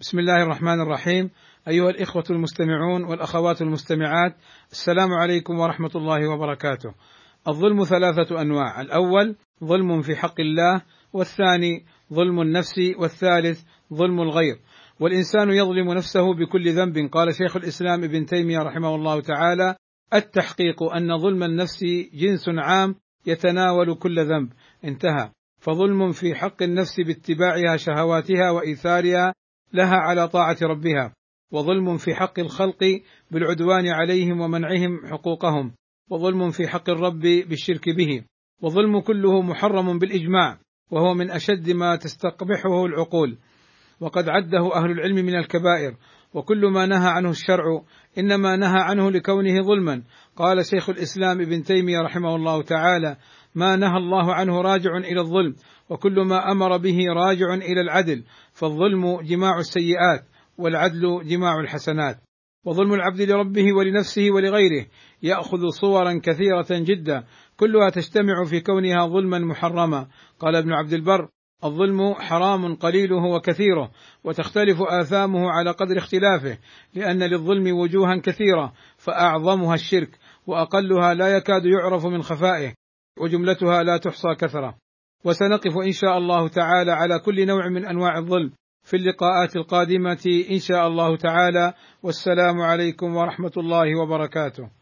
بسم الله الرحمن الرحيم أيها الإخوة المستمعون والأخوات المستمعات السلام عليكم ورحمة الله وبركاته. الظلم ثلاثة أنواع، الأول ظلم في حق الله، والثاني ظلم النفس، والثالث ظلم الغير. والإنسان يظلم نفسه بكل ذنب، قال شيخ الإسلام ابن تيمية رحمه الله تعالى: التحقيق أن ظلم النفس جنس عام يتناول كل ذنب، انتهى. فظلم في حق النفس باتباعها شهواتها وإيثارها لها على طاعة ربها وظلم في حق الخلق بالعدوان عليهم ومنعهم حقوقهم وظلم في حق الرب بالشرك به وظلم كله محرم بالإجماع وهو من أشد ما تستقبحه العقول. وقد عده أهل العلم من الكبائر وكل ما نهى عنه الشرع إنما نهى عنه لكونه ظلما. قال شيخ الإسلام ابن تيمية رحمه الله تعالى ما نهى الله عنه راجع إلى الظلم وكل ما أمر به راجع إلى العدل فالظلم جماع السيئات والعدل جماع الحسنات. وظلم العبد لربه ولنفسه ولغيره يأخذ صورا كثيرة جدا كلها تجتمع في كونها ظلما محرما. قال ابن عبد البر الظلم حرام قليله وكثيره وتختلف آثامه على قدر اختلافه لأن للظلم وجوها كثيرة فأعظمها الشرك وأقلها لا يكاد يعرف من خفائه. وجملتها لا تحصى كثرة. وسنقف إن شاء الله تعالى على كل نوع من أنواع الظلم في اللقاءات القادمة إن شاء الله تعالى. والسلام عليكم ورحمة الله وبركاته.